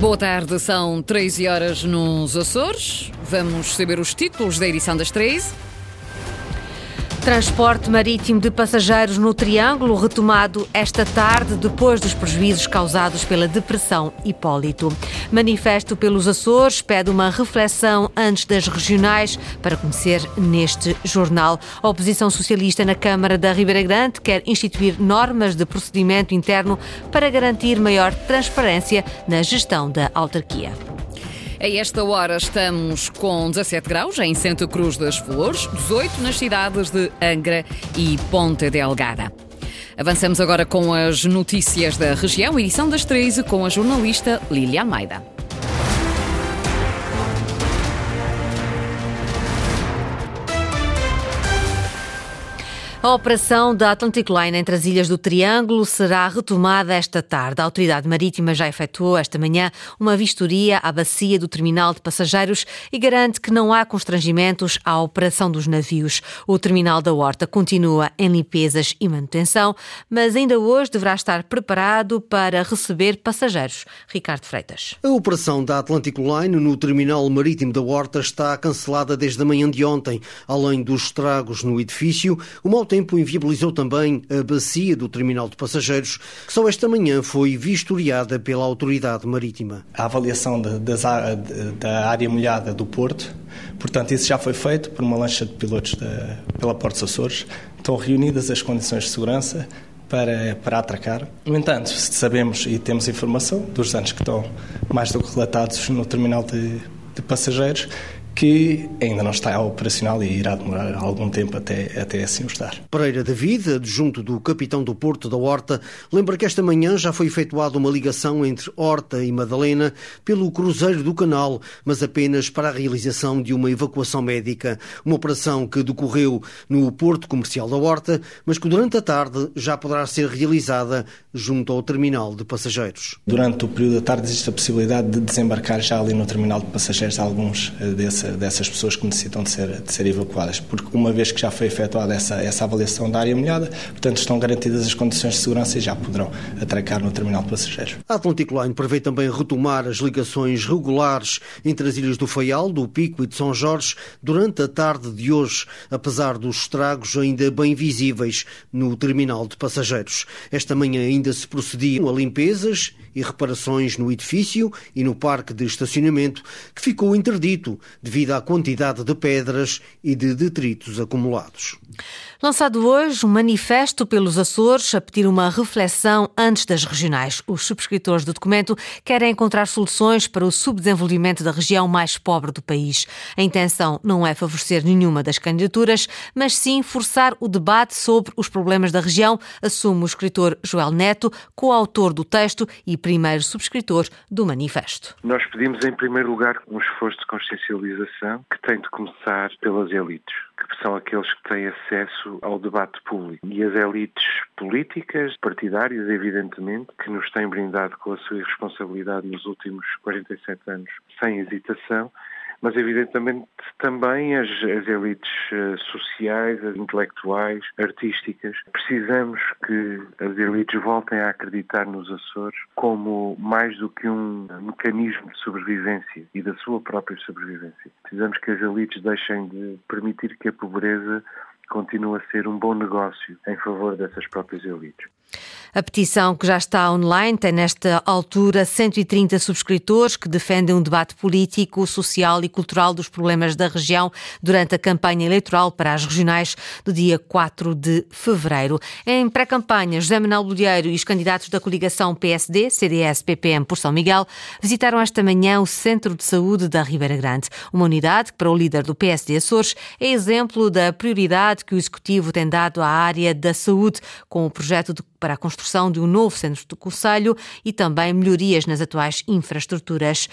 Boa tarde, são 13 horas nos Açores. Vamos saber os títulos da edição das 13. Transporte marítimo de passageiros no Triângulo retomado esta tarde depois dos prejuízos causados pela depressão Hipólito. Manifesto pelos Açores pede uma reflexão antes das regionais para conhecer neste jornal. A oposição socialista na Câmara da Ribeira Grande quer instituir normas de procedimento interno para garantir maior transparência na gestão da autarquia. A esta hora estamos com 17 graus em Santa Cruz das Flores, 18 nas cidades de Angra e Ponta Delgada. Avançamos agora com as notícias da região, edição das 13, com a jornalista Lília Almeida. A operação da Atlantic Line entre as ilhas do Triângulo será retomada esta tarde. A Autoridade Marítima já efetuou esta manhã uma vistoria à bacia do terminal de passageiros e garante que não há constrangimentos à operação dos navios. O terminal da Horta continua em limpezas e manutenção, mas ainda hoje deverá estar preparado para receber passageiros. Ricardo Freitas. A operação da Atlantic Line no terminal marítimo da Horta está cancelada desde a manhã de ontem. Além dos estragos no edifício, o mau tempo inviabilizou também a bacia do terminal de passageiros, que só esta manhã foi vistoriada pela autoridade marítima. A avaliação de, da área molhada do Porto, portanto, isso já foi feito por uma lancha de pilotos da, pela Portos Açores. Estão reunidas as condições de segurança para, para atracar. No entanto, sabemos e temos informação dos anos que estão mais do que relatados no terminal de, de passageiros que ainda não está operacional e irá demorar algum tempo até, até assim o estar. Pereira David, adjunto do capitão do Porto da Horta, lembra que esta manhã já foi efetuada uma ligação entre Horta e Madalena pelo Cruzeiro do Canal, mas apenas para a realização de uma evacuação médica. Uma operação que decorreu no Porto Comercial da Horta, mas que durante a tarde já poderá ser realizada junto ao terminal de passageiros. Durante o período da tarde existe a possibilidade de desembarcar já ali no terminal de passageiros alguns eh, desses dessas pessoas que necessitam de ser, de ser evacuadas, porque uma vez que já foi efetuada essa, essa avaliação da área molhada, portanto estão garantidas as condições de segurança e já poderão atracar no terminal de passageiros. A Atlantic Line prevê também retomar as ligações regulares entre as ilhas do Faial, do Pico e de São Jorge durante a tarde de hoje, apesar dos estragos ainda bem visíveis no terminal de passageiros. Esta manhã ainda se procediam a limpezas e reparações no edifício e no parque de estacionamento, que ficou interdito devido à quantidade de pedras e de detritos acumulados. Lançado hoje um manifesto pelos Açores a pedir uma reflexão antes das regionais. Os subscritores do documento querem encontrar soluções para o subdesenvolvimento da região mais pobre do país. A intenção não é favorecer nenhuma das candidaturas, mas sim forçar o debate sobre os problemas da região, assume o escritor Joel Neto, coautor do texto e primeiro subscritor do manifesto. Nós pedimos, em primeiro lugar, um esforço de consciencialização que tem de começar pelas elites, que são aqueles que têm acesso ao debate público. E as elites políticas, partidárias, evidentemente, que nos têm brindado com a sua responsabilidade nos últimos 47 anos, sem hesitação, mas evidentemente também as, as elites eh, sociais, as intelectuais, artísticas. Precisamos que as elites voltem a acreditar nos Açores como mais do que um mecanismo de sobrevivência e da sua própria sobrevivência. Precisamos que as elites deixem de permitir que a pobreza continua a ser um bom negócio em favor dessas próprias elites. A petição que já está online tem nesta altura 130 subscritores que defendem um debate político, social e cultural dos problemas da região durante a campanha eleitoral para as regionais do dia 4 de fevereiro. Em pré-campanha, José Manuel Bolheiro e os candidatos da coligação PSD, CDS, PPM por São Miguel visitaram esta manhã o Centro de Saúde da Ribeira Grande, uma unidade que para o líder do PSD Açores é exemplo da prioridade que o Executivo tem dado à área da saúde com o projeto de para a construção de um novo centro do Conselho e também melhorias nas atuais infraestruturas.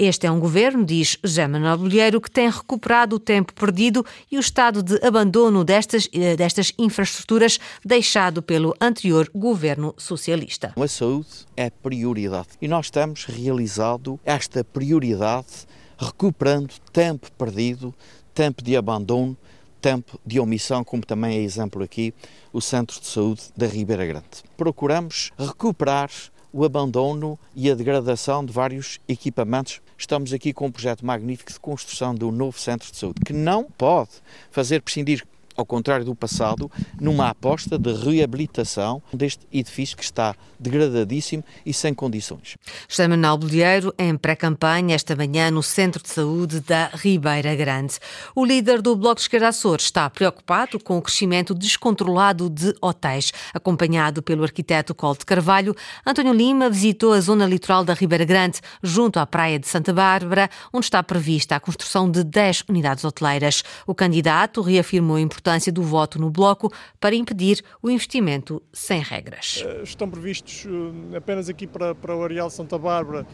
Este é um governo, diz José Manuel Bolheiro, que tem recuperado o tempo perdido e o estado de abandono destas, eh, destas infraestruturas deixado pelo anterior governo socialista. A saúde é prioridade e nós temos realizado esta prioridade recuperando tempo perdido, tempo de abandono tempo de omissão, como também é exemplo aqui o Centro de Saúde da Ribeira Grande. Procuramos recuperar o abandono e a degradação de vários equipamentos. Estamos aqui com um projeto magnífico de construção de um novo centro de saúde que não pode fazer prescindir ao contrário do passado, numa aposta de reabilitação deste edifício que está degradadíssimo e sem condições. José Manuel Bolheiro, em pré-campanha, esta manhã no Centro de Saúde da Ribeira Grande. O líder do Bloco de Esquerda Açores está preocupado com o crescimento descontrolado de hotéis. Acompanhado pelo arquiteto Colte Carvalho, António Lima visitou a zona litoral da Ribeira Grande, junto à praia de Santa Bárbara, onde está prevista a construção de 10 unidades hoteleiras. O candidato reafirmou a importância importância do voto no Bloco para impedir o investimento sem regras. Eh, estão previstos eh, apenas aqui para, para o Areal Santa Bárbara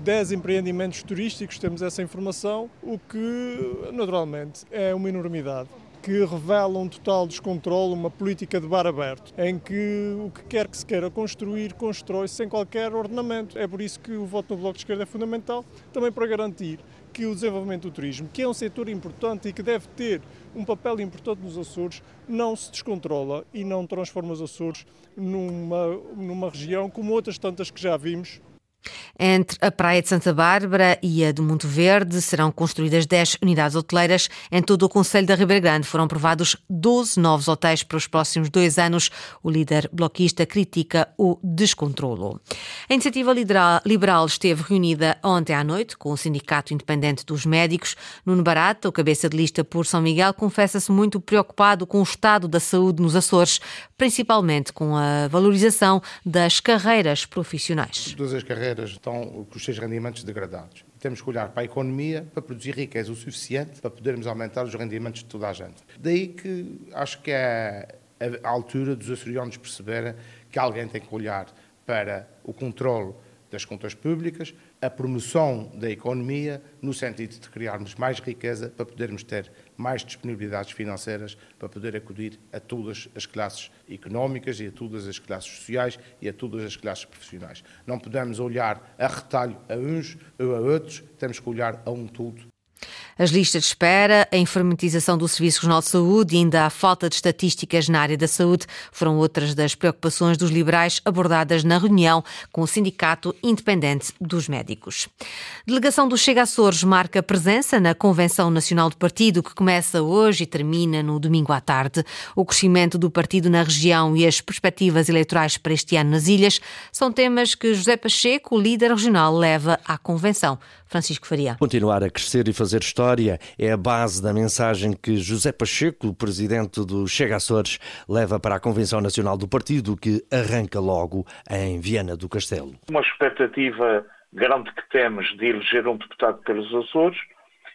10 eh, empreendimentos turísticos, temos essa informação, o que naturalmente é uma enormidade que revela um total descontrole, uma política de bar aberto, em que o que quer que se queira construir, constrói sem qualquer ordenamento. É por isso que o voto no Bloco de Esquerda é fundamental, também para garantir que o desenvolvimento do turismo, que é um setor importante e que deve ter um papel importante nos Açores, não se descontrola e não transforma os Açores numa, numa região como outras tantas que já vimos entre a Praia de Santa Bárbara e a de Monte Verde serão construídas 10 unidades hoteleiras. Em todo o Conselho da Ribeira Grande foram aprovados 12 novos hotéis para os próximos dois anos. O líder bloquista critica o descontrolo. A iniciativa liberal esteve reunida ontem à noite com o Sindicato Independente dos Médicos. Nuno Barata, o cabeça de lista por São Miguel, confessa-se muito preocupado com o estado da saúde nos Açores, principalmente com a valorização das carreiras profissionais. Todas as carreiras estão com os seus rendimentos degradados. Temos que olhar para a economia para produzir riqueza o suficiente para podermos aumentar os rendimentos de toda a gente. Daí que acho que é a altura dos açorianos perceberem que alguém tem que olhar para o controle das contas públicas, a promoção da economia, no sentido de criarmos mais riqueza para podermos ter mais disponibilidades financeiras para poder acudir a todas as classes económicas e a todas as classes sociais e a todas as classes profissionais. Não podemos olhar a retalho a uns ou a outros, temos que olhar a um todo as listas de espera, a informatização do Serviço Regional de Saúde e ainda a falta de estatísticas na área da saúde foram outras das preocupações dos liberais abordadas na reunião com o Sindicato Independente dos Médicos. Delegação do Chega Açores marca presença na Convenção Nacional do Partido, que começa hoje e termina no domingo à tarde. O crescimento do partido na região e as perspectivas eleitorais para este ano nas ilhas são temas que José Pacheco, líder regional, leva à Convenção. Francisco Faria. Continuar a crescer e fazer história é a base da mensagem que José Pacheco, presidente do Chega Açores, leva para a Convenção Nacional do Partido, que arranca logo em Viana do Castelo. Uma expectativa grande que temos de eleger um deputado pelos Açores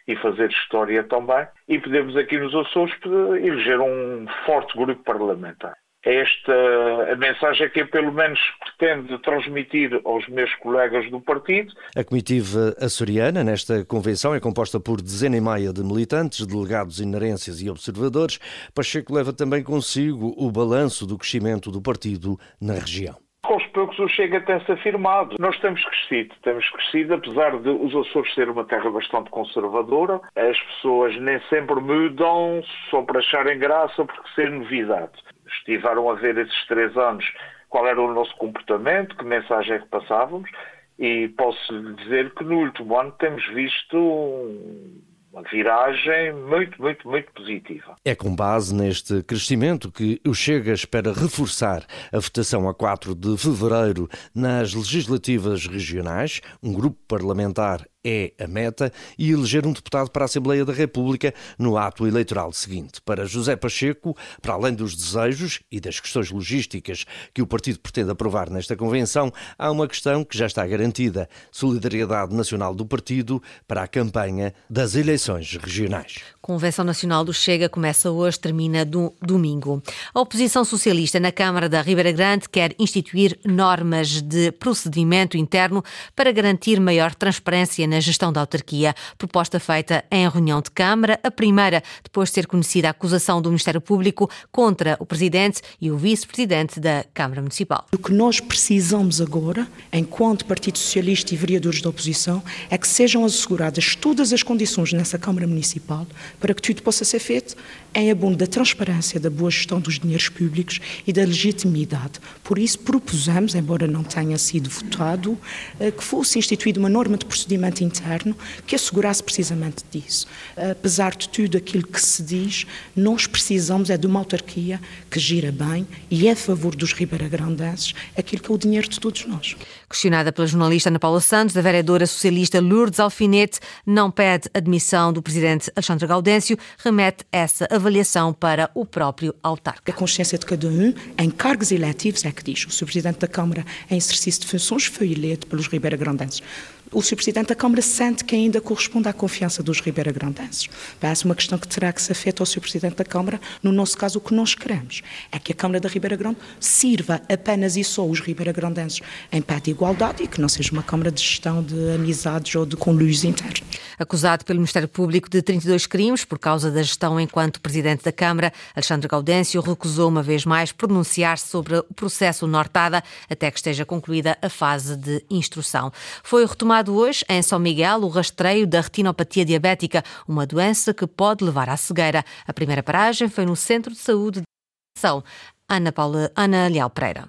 e fazer história também. E podemos aqui nos Açores eleger um forte grupo parlamentar esta a mensagem que eu pelo menos pretendo transmitir aos meus colegas do partido. A comitiva açoriana nesta convenção é composta por dezena e meia de militantes, delegados inerências e observadores. Pacheco leva também consigo o balanço do crescimento do partido na região aos poucos o Chega tem-se afirmado. Nós temos crescido, temos crescido, apesar de os Açores ser uma terra bastante conservadora, as pessoas nem sempre mudam só para acharem graça porque ser novidade estiveram a ver esses três anos qual era o nosso comportamento, que mensagem é que passávamos, e posso dizer que no último ano temos visto uma viragem muito, muito, muito positiva. É com base neste crescimento que o Chega espera reforçar a votação a 4 de fevereiro nas legislativas regionais. Um grupo parlamentar é a meta e eleger um deputado para a Assembleia da República no ato eleitoral seguinte. Para José Pacheco, para além dos desejos e das questões logísticas que o partido pretende aprovar nesta convenção, há uma questão que já está garantida: solidariedade nacional do partido para a campanha das eleições regionais. Convenção Nacional do Chega começa hoje, termina do domingo. A oposição socialista na Câmara da Ribeira Grande quer instituir normas de procedimento interno para garantir maior transparência na gestão da autarquia. Proposta feita em reunião de Câmara, a primeira depois de ser conhecida a acusação do Ministério Público contra o Presidente e o Vice-Presidente da Câmara Municipal. O que nós precisamos agora, enquanto Partido Socialista e vereadores da oposição, é que sejam asseguradas todas as condições nessa Câmara Municipal para que tudo possa ser feito em abono da transparência, da boa gestão dos dinheiros públicos e da legitimidade. Por isso, propusemos, embora não tenha sido votado, eh, que fosse instituída uma norma de procedimento interno que assegurasse precisamente disso. Apesar de tudo aquilo que se diz, nós precisamos é de uma autarquia que gira bem e é a favor dos ribeiragrandenses aquilo que é o dinheiro de todos nós. Questionada pela jornalista Ana Paula Santos, a vereadora socialista Lourdes Alfinete não pede admissão do presidente Alexandre Gaudêncio, remete essa avaliação para o próprio autarca. A consciência de cada um, em cargos eletivos, é que diz. O Sr. Presidente da Câmara, em exercício de funções, foi eleito pelos ribeiragrandenses o Sr. Presidente da Câmara sente que ainda corresponde à confiança dos ribeiragrandenses. Parece uma questão que terá que ser feita ao Sr. Presidente da Câmara. No nosso caso, o que nós queremos é que a Câmara da Ribeira Grande sirva apenas e só os ribeiragrandenses em pé de igualdade e que não seja uma Câmara de gestão de amizades ou de conluios internos. Acusado pelo Ministério Público de 32 crimes por causa da gestão enquanto Presidente da Câmara, Alexandre Gaudêncio recusou uma vez mais pronunciar-se sobre o processo Nortada até que esteja concluída a fase de instrução. Foi retomado hoje, em São Miguel, o rastreio da retinopatia diabética, uma doença que pode levar à cegueira. A primeira paragem foi no Centro de Saúde de São Ana, Paula, Ana Leal Pereira.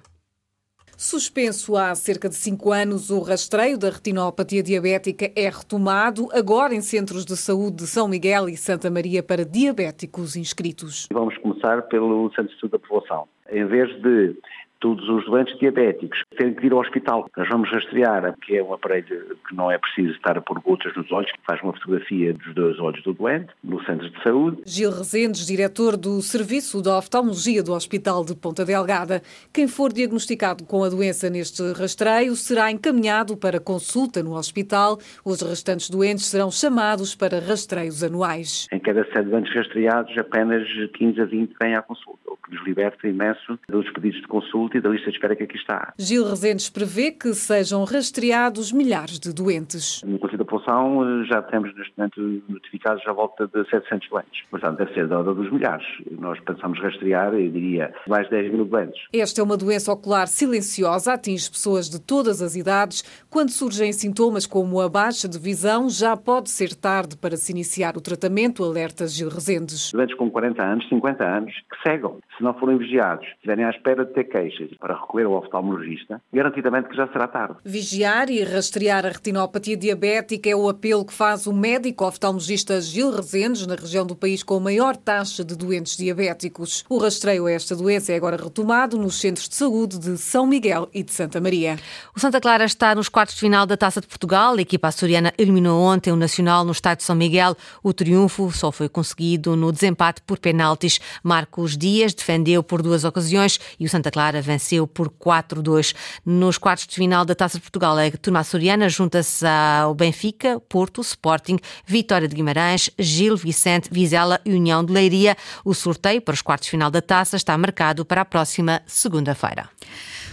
Suspenso há cerca de cinco anos, o rastreio da retinopatia diabética é retomado agora em centros de saúde de São Miguel e Santa Maria para diabéticos inscritos. Vamos começar pelo Centro de Saúde da População. Em vez de todos os doentes diabéticos têm que ir ao hospital. Nós vamos rastrear, que é um aparelho que não é preciso estar a pôr gotas nos olhos, que faz uma fotografia dos dois olhos do doente, no centro de saúde. Gil Rezendes, diretor do Serviço da Oftalmologia do Hospital de Ponta Delgada. Quem for diagnosticado com a doença neste rastreio será encaminhado para consulta no hospital. Os restantes doentes serão chamados para rastreios anuais. Em cada sete doentes rastreados, apenas 15 a 20 vêm à consulta, que nos liberta imenso dos pedidos de consulta e da lista de espera que aqui está. Gil Rezendes prevê que sejam rastreados milhares de doentes. No Conselho da População eh, já temos neste momento notificados à volta de 700 doentes. Portanto, deve ser da ordem dos milhares. Nós pensamos rastrear, eu diria, mais de 10 mil doentes. Esta é uma doença ocular silenciosa, atinge pessoas de todas as idades. Quando surgem sintomas como a baixa de visão, já pode ser tarde para se iniciar o tratamento, alerta Gil Rezendes. Doentes com 40 anos, 50 anos, que cegam. Se não forem vigiados, estiverem à espera de ter queixas, para recolher ao oftalmologista, garantidamente que já será tarde. Vigiar e rastrear a retinopatia diabética é o apelo que faz o médico oftalmologista Gil Rezendes, na região do país com a maior taxa de doentes diabéticos. O rastreio a esta doença é agora retomado nos centros de saúde de São Miguel e de Santa Maria. O Santa Clara está nos quartos de final da Taça de Portugal. A equipa açoriana eliminou ontem o Nacional no estádio de São Miguel. O triunfo só foi conseguido no desempate por penaltis. Marcos Dias defendeu por duas ocasiões e o Santa Clara venceu por 4-2. Nos quartos de final da Taça de Portugal, a turma açoriana junta-se ao Benfica, Porto, Sporting, Vitória de Guimarães, Gil, Vicente, Vizela e União de Leiria. O sorteio para os quartos de final da Taça está marcado para a próxima segunda-feira.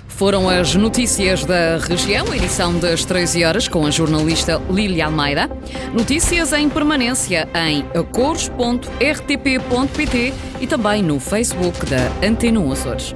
Foram as notícias da região, edição das 13 horas, com a jornalista Lília Almeida. Notícias em permanência em acores.rtp.pt e também no Facebook da Antena Açores.